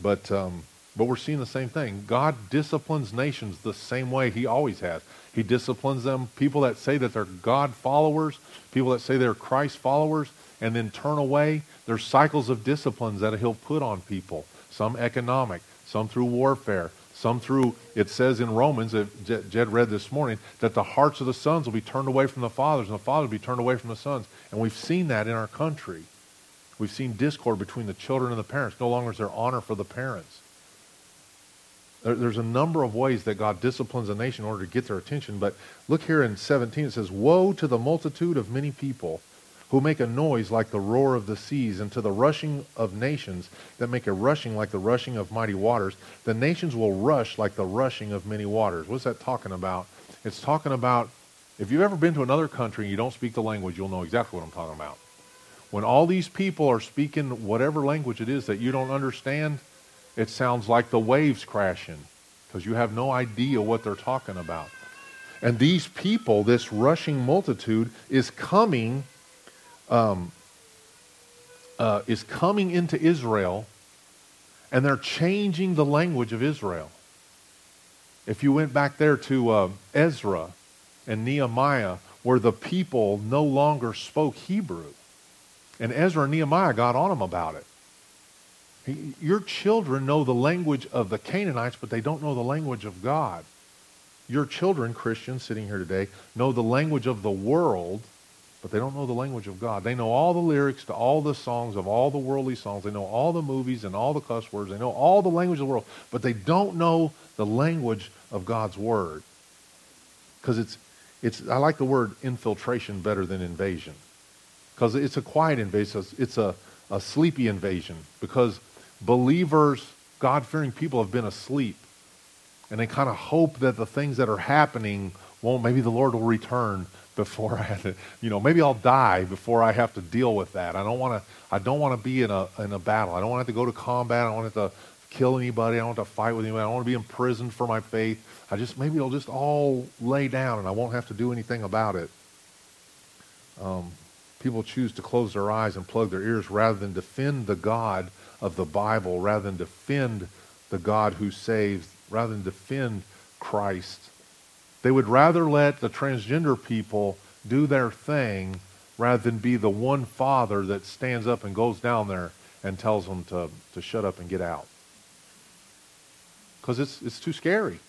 but um, but we're seeing the same thing. God disciplines nations the same way he always has. He disciplines them, people that say that they're God followers, people that say they're Christ followers, and then turn away. There's cycles of disciplines that he'll put on people. Some economic, some through warfare, some through, it says in Romans, that Jed read this morning, that the hearts of the sons will be turned away from the fathers, and the fathers will be turned away from the sons. And we've seen that in our country. We've seen discord between the children and the parents. No longer is there honor for the parents. There, there's a number of ways that God disciplines a nation in order to get their attention. But look here in 17, it says, Woe to the multitude of many people who make a noise like the roar of the seas, and to the rushing of nations that make a rushing like the rushing of mighty waters. The nations will rush like the rushing of many waters. What's that talking about? It's talking about if you've ever been to another country and you don't speak the language, you'll know exactly what I'm talking about. When all these people are speaking whatever language it is that you don't understand, it sounds like the waves crashing because you have no idea what they're talking about. And these people, this rushing multitude, is coming, um, uh, is coming into Israel, and they're changing the language of Israel. If you went back there to uh, Ezra and Nehemiah, where the people no longer spoke Hebrew, and Ezra and Nehemiah got on them about it. Your children know the language of the Canaanites, but they don't know the language of God. Your children, Christians sitting here today, know the language of the world, but they don't know the language of God. They know all the lyrics to all the songs of all the worldly songs. They know all the movies and all the cuss words. They know all the language of the world, but they don't know the language of God's word. Because it's, it's, I like the word infiltration better than invasion. Because it's a quiet invasion. It's a, a sleepy invasion. Because believers, God fearing people have been asleep. And they kind of hope that the things that are happening won't, maybe the Lord will return before I have to, you know, maybe I'll die before I have to deal with that. I don't want to, I don't want to be in a, in a battle. I don't want to have to go to combat. I don't want to to kill anybody. I don't want to fight with anybody. I don't want to be imprisoned for my faith. I just, maybe it'll just all lay down and I won't have to do anything about it. Um, people choose to close their eyes and plug their ears rather than defend the God of the Bible rather than defend the God who saves, rather than defend Christ. They would rather let the transgender people do their thing rather than be the one father that stands up and goes down there and tells them to, to shut up and get out. Because it's, it's too scary.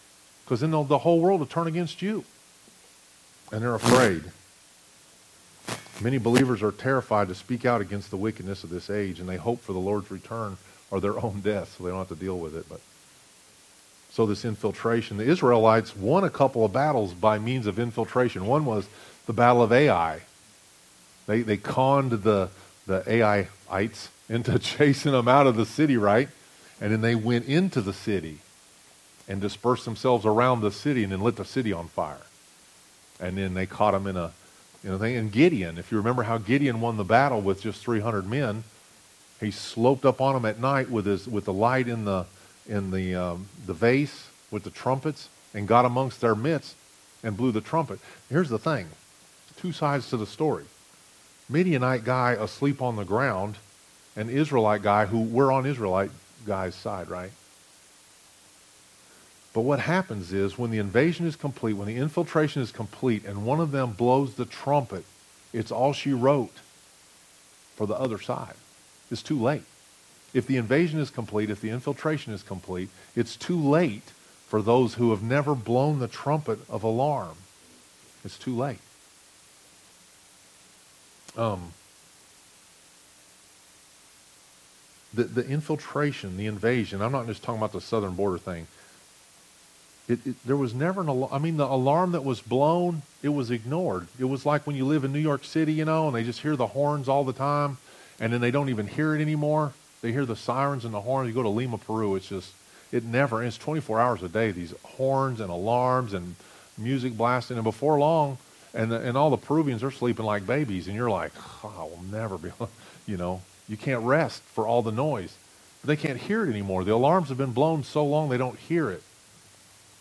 Because then the whole world will turn against you. And they're afraid. Many believers are terrified to speak out against the wickedness of this age, and they hope for the Lord's return or their own death so they don't have to deal with it. But so this infiltration, the Israelites won a couple of battles by means of infiltration. One was the Battle of Ai. They they conned the the Aiites into chasing them out of the city, right? And then they went into the city and dispersed themselves around the city and then lit the city on fire. And then they caught them in a you know, and Gideon, if you remember how Gideon won the battle with just 300 men, He sloped up on them at night with his with the light in the in the um, the vase with the trumpets and got amongst their midst and blew the trumpet. Here's the thing: two sides to the story. Midianite guy asleep on the ground, an Israelite guy who we're on Israelite guy's side, right? But what happens is when the invasion is complete, when the infiltration is complete, and one of them blows the trumpet, it's all she wrote for the other side. It's too late. If the invasion is complete, if the infiltration is complete, it's too late for those who have never blown the trumpet of alarm. It's too late. Um, the, the infiltration, the invasion, I'm not just talking about the southern border thing. It, it, there was never an alarm. I mean, the alarm that was blown, it was ignored. It was like when you live in New York City, you know, and they just hear the horns all the time, and then they don't even hear it anymore. They hear the sirens and the horns. You go to Lima, Peru, it's just, it never, it's 24 hours a day, these horns and alarms and music blasting. And before long, and, the, and all the Peruvians are sleeping like babies, and you're like, oh, I will never be, you know, you can't rest for all the noise. But they can't hear it anymore. The alarms have been blown so long they don't hear it.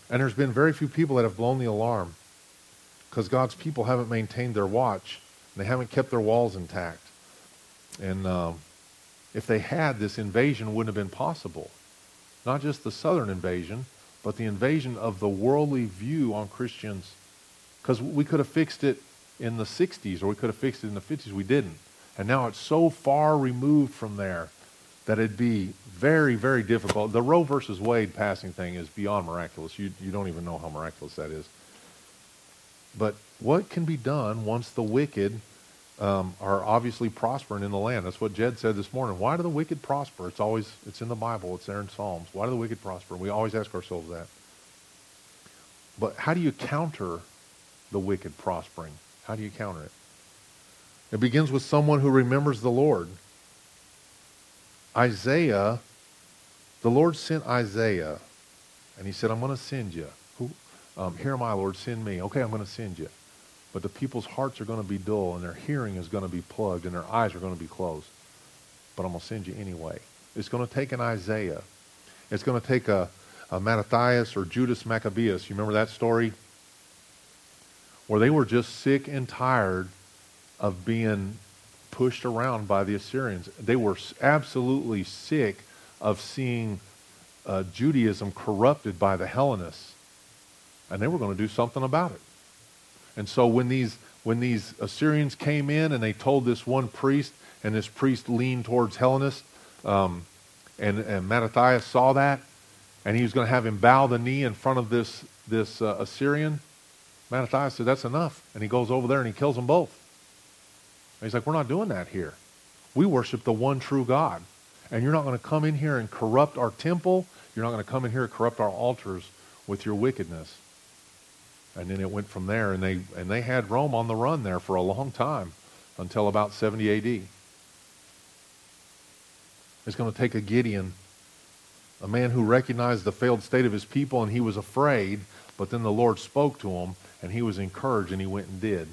And there's been very few people that have blown the alarm because God's people haven't maintained their watch they haven't kept their walls intact. And um, if they had, this invasion wouldn't have been possible. Not just the southern invasion, but the invasion of the worldly view on Christians. Because we could have fixed it in the 60s or we could have fixed it in the 50s. We didn't. And now it's so far removed from there that it'd be very, very difficult. The Roe versus Wade passing thing is beyond miraculous. You, you don't even know how miraculous that is. But what can be done once the wicked um, are obviously prospering in the land? That's what Jed said this morning. Why do the wicked prosper? It's always it's in the Bible. It's there in Psalms. Why do the wicked prosper? We always ask ourselves that. But how do you counter the wicked prospering? How do you counter it? It begins with someone who remembers the Lord. Isaiah, the Lord sent Isaiah, and he said, I'm going to send you. Who, um, Here am I, Lord, send me. Okay, I'm going to send you. But the people's hearts are going to be dull, and their hearing is going to be plugged, and their eyes are going to be closed. But I'm going to send you anyway. It's going to take an Isaiah. It's going to take a, a Mattathias or Judas Maccabeus. You remember that story? Where they were just sick and tired of being pushed around by the Assyrians. They were absolutely sick of seeing uh, Judaism corrupted by the Hellenists, and they were going to do something about it. And so when these when these Assyrians came in and they told this one priest, and this priest leaned towards Hellenists, um, and, and Mattathias saw that, and he was going to have him bow the knee in front of this this uh, Assyrian. Mattathias said, "That's enough," and he goes over there and he kills them both. And he's like, We're not doing that here. We worship the one true God. And you're not going to come in here and corrupt our temple. You're not going to come in here and corrupt our altars with your wickedness. And then it went from there, and they, and they had Rome on the run there for a long time until about 70 AD. It's going to take a Gideon, a man who recognized the failed state of his people, and he was afraid, but then the Lord spoke to him, and he was encouraged, and he went and did.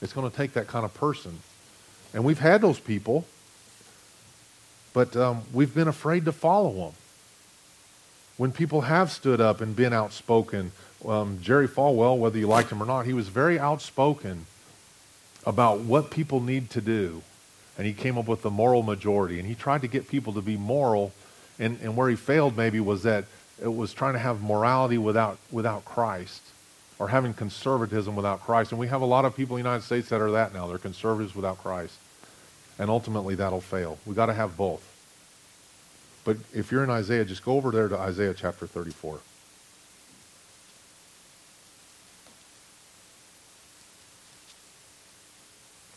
It's going to take that kind of person. And we've had those people, but um, we've been afraid to follow them. When people have stood up and been outspoken, um, Jerry Falwell, whether you liked him or not, he was very outspoken about what people need to do. And he came up with the moral majority. And he tried to get people to be moral. And, and where he failed maybe was that it was trying to have morality without, without Christ or having conservatism without Christ. And we have a lot of people in the United States that are that now. They're conservatives without Christ. And ultimately, that'll fail. We've got to have both. But if you're in Isaiah, just go over there to Isaiah chapter 34.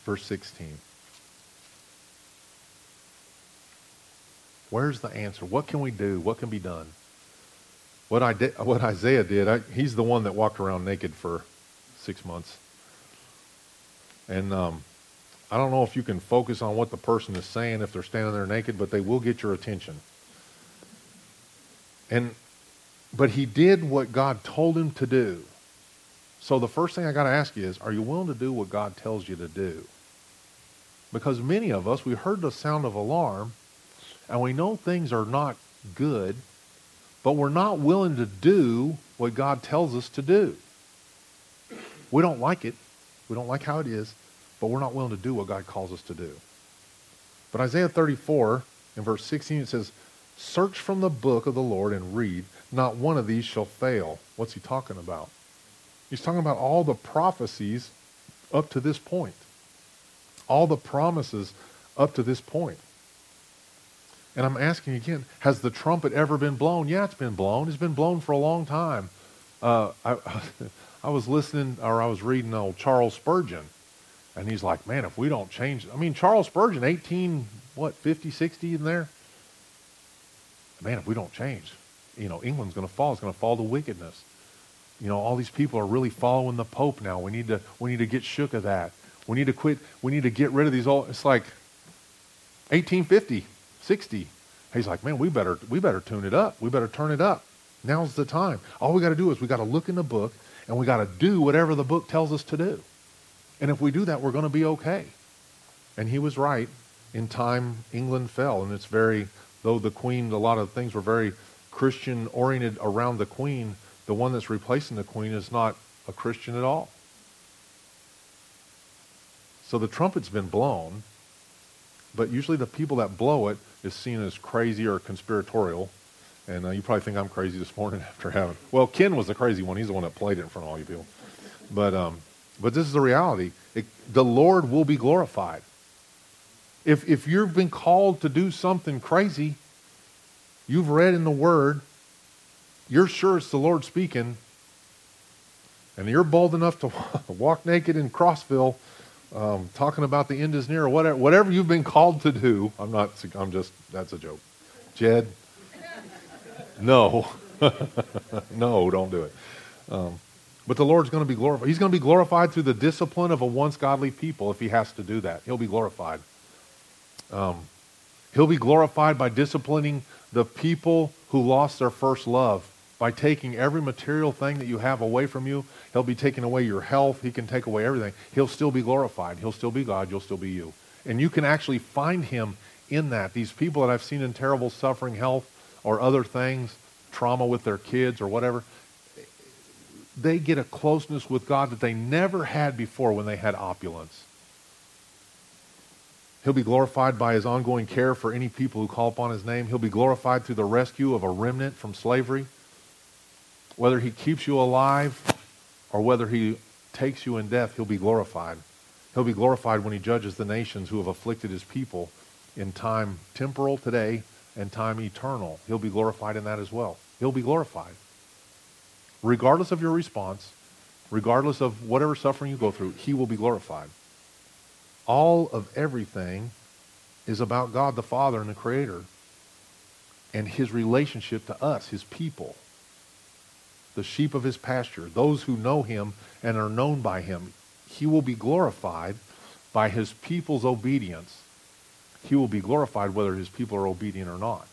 Verse 16. Where's the answer? What can we do? What can be done? What, I did, what Isaiah did, I, he's the one that walked around naked for six months. And um, I don't know if you can focus on what the person is saying if they're standing there naked, but they will get your attention. And but he did what God told him to do. So the first thing I got to ask you is, are you willing to do what God tells you to do? Because many of us, we heard the sound of alarm, and we know things are not good, but we're not willing to do what God tells us to do. We don't like it. We don't like how it is, but we're not willing to do what God calls us to do. But Isaiah 34, in verse 16, it says, Search from the book of the Lord and read. Not one of these shall fail. What's he talking about? He's talking about all the prophecies up to this point, all the promises up to this point. And I'm asking again, has the trumpet ever been blown? Yeah, it's been blown. It's been blown for a long time. Uh, I, I was listening, or I was reading old Charles Spurgeon, and he's like, man, if we don't change, I mean, Charles Spurgeon, 18, what, 50, 60 in there? Man, if we don't change, you know, England's going to fall. It's going to fall to wickedness. You know, all these people are really following the Pope now. We need to, we need to get shook of that. We need to quit. We need to get rid of these old. It's like 1850, 60. He's like, man, we better, we better tune it up. We better turn it up. Now's the time. All we got to do is we got to look in the book and we got to do whatever the book tells us to do. And if we do that, we're going to be okay. And he was right. In time, England fell, and it's very, though the queen, a lot of things were very Christian oriented around the queen, the one that's replacing the queen is not a Christian at all. So the trumpet's been blown, but usually the people that blow it is seen as crazy or conspiratorial. And uh, you probably think I'm crazy this morning after having. Well, Ken was the crazy one. He's the one that played it in front of all you people. But um, but this is the reality. It, the Lord will be glorified. If if you've been called to do something crazy, you've read in the Word, you're sure it's the Lord speaking, and you're bold enough to walk naked in Crossville, um, talking about the end is near, or whatever, whatever you've been called to do. I'm not. I'm just. That's a joke. Jed. No. no, don't do it. Um, but the Lord's going to be glorified. He's going to be glorified through the discipline of a once godly people if he has to do that. He'll be glorified. Um, he'll be glorified by disciplining the people who lost their first love. By taking every material thing that you have away from you, he'll be taking away your health. He can take away everything. He'll still be glorified. He'll still be God. You'll still be you. And you can actually find him in that. These people that I've seen in terrible suffering, health, or other things, trauma with their kids or whatever, they get a closeness with God that they never had before when they had opulence. He'll be glorified by his ongoing care for any people who call upon his name. He'll be glorified through the rescue of a remnant from slavery. Whether he keeps you alive or whether he takes you in death, he'll be glorified. He'll be glorified when he judges the nations who have afflicted his people in time temporal today and time eternal. He'll be glorified in that as well. He'll be glorified. Regardless of your response, regardless of whatever suffering you go through, he will be glorified. All of everything is about God the Father and the Creator and his relationship to us, his people, the sheep of his pasture, those who know him and are known by him. He will be glorified by his people's obedience he will be glorified whether his people are obedient or not.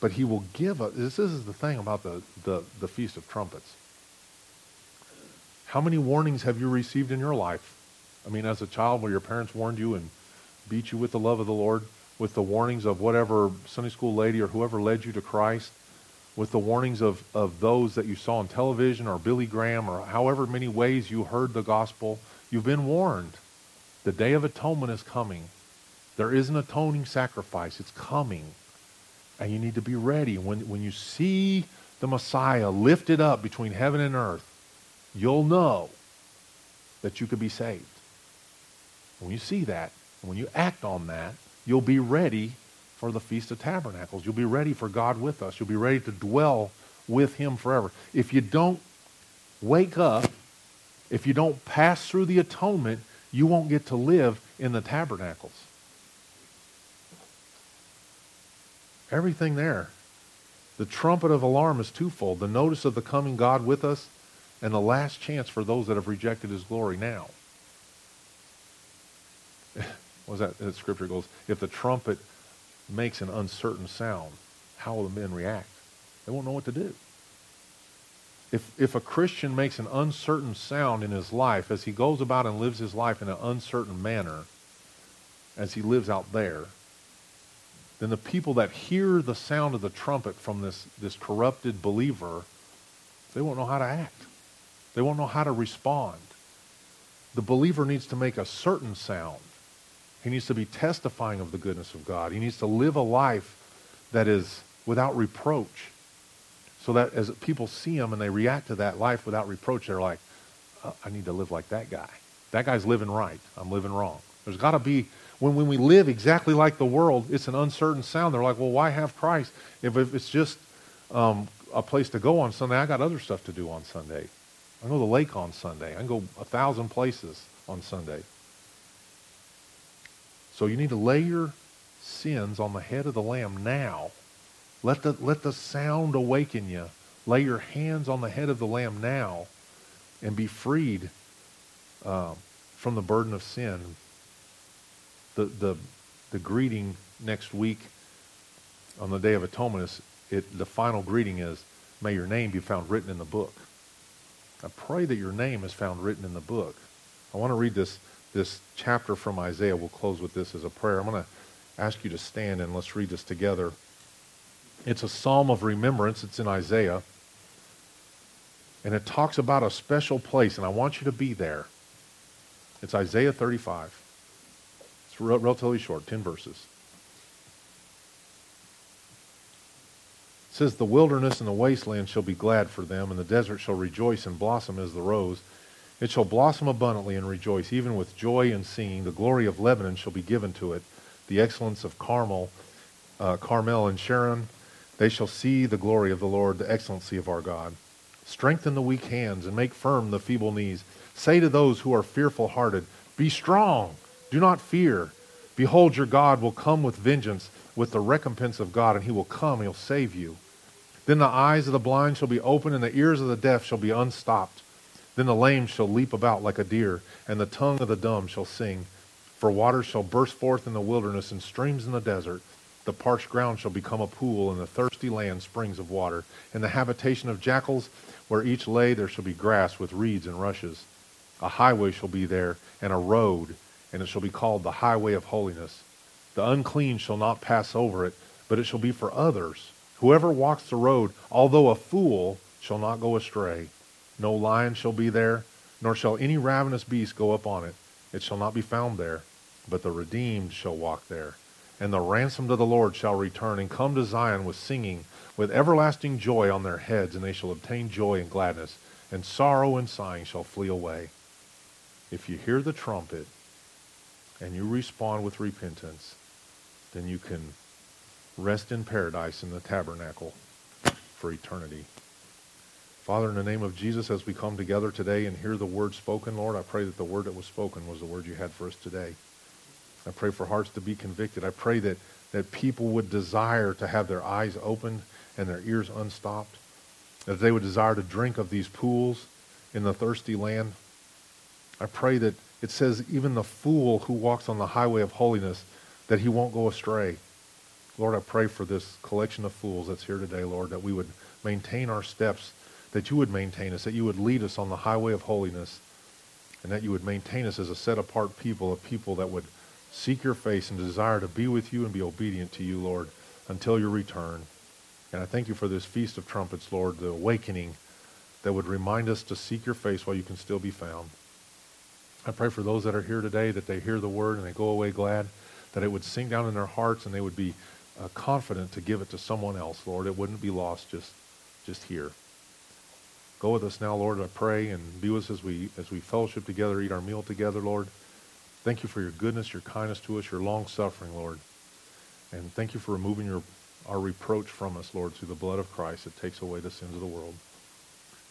But he will give us, this is the thing about the, the, the Feast of Trumpets. How many warnings have you received in your life? I mean, as a child, where your parents warned you and beat you with the love of the Lord, with the warnings of whatever Sunday school lady or whoever led you to Christ, with the warnings of, of those that you saw on television or Billy Graham or however many ways you heard the gospel, you've been warned. The day of atonement is coming. There is an atoning sacrifice. It's coming. And you need to be ready. When, when you see the Messiah lifted up between heaven and earth, you'll know that you could be saved. When you see that, when you act on that, you'll be ready for the Feast of Tabernacles. You'll be ready for God with us. You'll be ready to dwell with Him forever. If you don't wake up, if you don't pass through the atonement, you won't get to live in the tabernacles. Everything there. The trumpet of alarm is twofold the notice of the coming God with us, and the last chance for those that have rejected his glory now. what was that? Scripture goes, if the trumpet makes an uncertain sound, how will the men react? They won't know what to do if, if a Christian makes an uncertain sound in his life as he goes about and lives his life in an uncertain manner, as he lives out there, then the people that hear the sound of the trumpet from this, this corrupted believer, they won't know how to act. They won't know how to respond. The believer needs to make a certain sound. He needs to be testifying of the goodness of God. He needs to live a life that is without reproach. So that as people see him and they react to that life without reproach, they're like, uh, I need to live like that guy. That guy's living right. I'm living wrong. There's got to be, when, when we live exactly like the world, it's an uncertain sound. They're like, well, why have Christ if, if it's just um, a place to go on Sunday? I got other stuff to do on Sunday. I go to the lake on Sunday. I can go a thousand places on Sunday. So you need to lay your sins on the head of the Lamb now. Let the, let the sound awaken you. Lay your hands on the head of the Lamb now and be freed uh, from the burden of sin. The, the, the greeting next week on the Day of Atonement is it, the final greeting is, may your name be found written in the book. I pray that your name is found written in the book. I want to read this, this chapter from Isaiah. We'll close with this as a prayer. I'm going to ask you to stand and let's read this together. It's a psalm of remembrance. It's in Isaiah. And it talks about a special place, and I want you to be there. It's Isaiah 35. It's relatively short, 10 verses. It says, The wilderness and the wasteland shall be glad for them, and the desert shall rejoice and blossom as the rose. It shall blossom abundantly and rejoice, even with joy and singing. The glory of Lebanon shall be given to it, the excellence of Carmel, uh, Carmel and Sharon. They shall see the glory of the Lord, the excellency of our God. Strengthen the weak hands and make firm the feeble knees. Say to those who are fearful hearted, Be strong, do not fear. Behold, your God will come with vengeance, with the recompense of God, and he will come, he'll save you. Then the eyes of the blind shall be opened, and the ears of the deaf shall be unstopped. Then the lame shall leap about like a deer, and the tongue of the dumb shall sing. For waters shall burst forth in the wilderness, and streams in the desert. The parched ground shall become a pool, and the thirsty land springs of water. In the habitation of jackals, where each lay, there shall be grass with reeds and rushes. A highway shall be there, and a road, and it shall be called the highway of holiness. The unclean shall not pass over it, but it shall be for others. Whoever walks the road, although a fool, shall not go astray. No lion shall be there, nor shall any ravenous beast go up on it. It shall not be found there, but the redeemed shall walk there. And the ransomed of the Lord shall return and come to Zion with singing, with everlasting joy on their heads, and they shall obtain joy and gladness, and sorrow and sighing shall flee away. If you hear the trumpet and you respond with repentance, then you can rest in paradise in the tabernacle for eternity. Father, in the name of Jesus, as we come together today and hear the word spoken, Lord, I pray that the word that was spoken was the word you had for us today. I pray for hearts to be convicted. I pray that, that people would desire to have their eyes opened and their ears unstopped, that they would desire to drink of these pools in the thirsty land. I pray that it says even the fool who walks on the highway of holiness, that he won't go astray. Lord, I pray for this collection of fools that's here today, Lord, that we would maintain our steps, that you would maintain us, that you would lead us on the highway of holiness, and that you would maintain us as a set apart people, a people that would seek your face and desire to be with you and be obedient to you, Lord, until your return. And I thank you for this Feast of Trumpets, Lord, the awakening that would remind us to seek your face while you can still be found. I pray for those that are here today that they hear the word and they go away glad, that it would sink down in their hearts and they would be uh, confident to give it to someone else, Lord. It wouldn't be lost just, just here. Go with us now, Lord, I pray, and be with us as we, as we fellowship together, eat our meal together, Lord. Thank you for your goodness, your kindness to us, your long suffering, Lord. And thank you for removing your, our reproach from us, Lord, through the blood of Christ that takes away the sins of the world.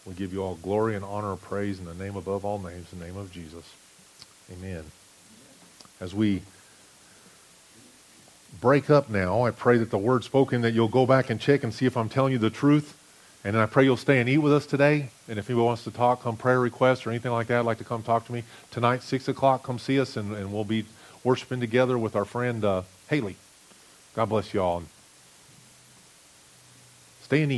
We give you all glory and honor and praise in the name above all names, the name of Jesus. Amen. As we break up now. I pray that the word spoken that you'll go back and check and see if I'm telling you the truth. And then I pray you'll stay and eat with us today. And if anybody wants to talk, come prayer requests or anything like that, I'd like to come talk to me. Tonight, 6 o'clock, come see us, and, and we'll be worshiping together with our friend uh, Haley. God bless you all. Stay and eat.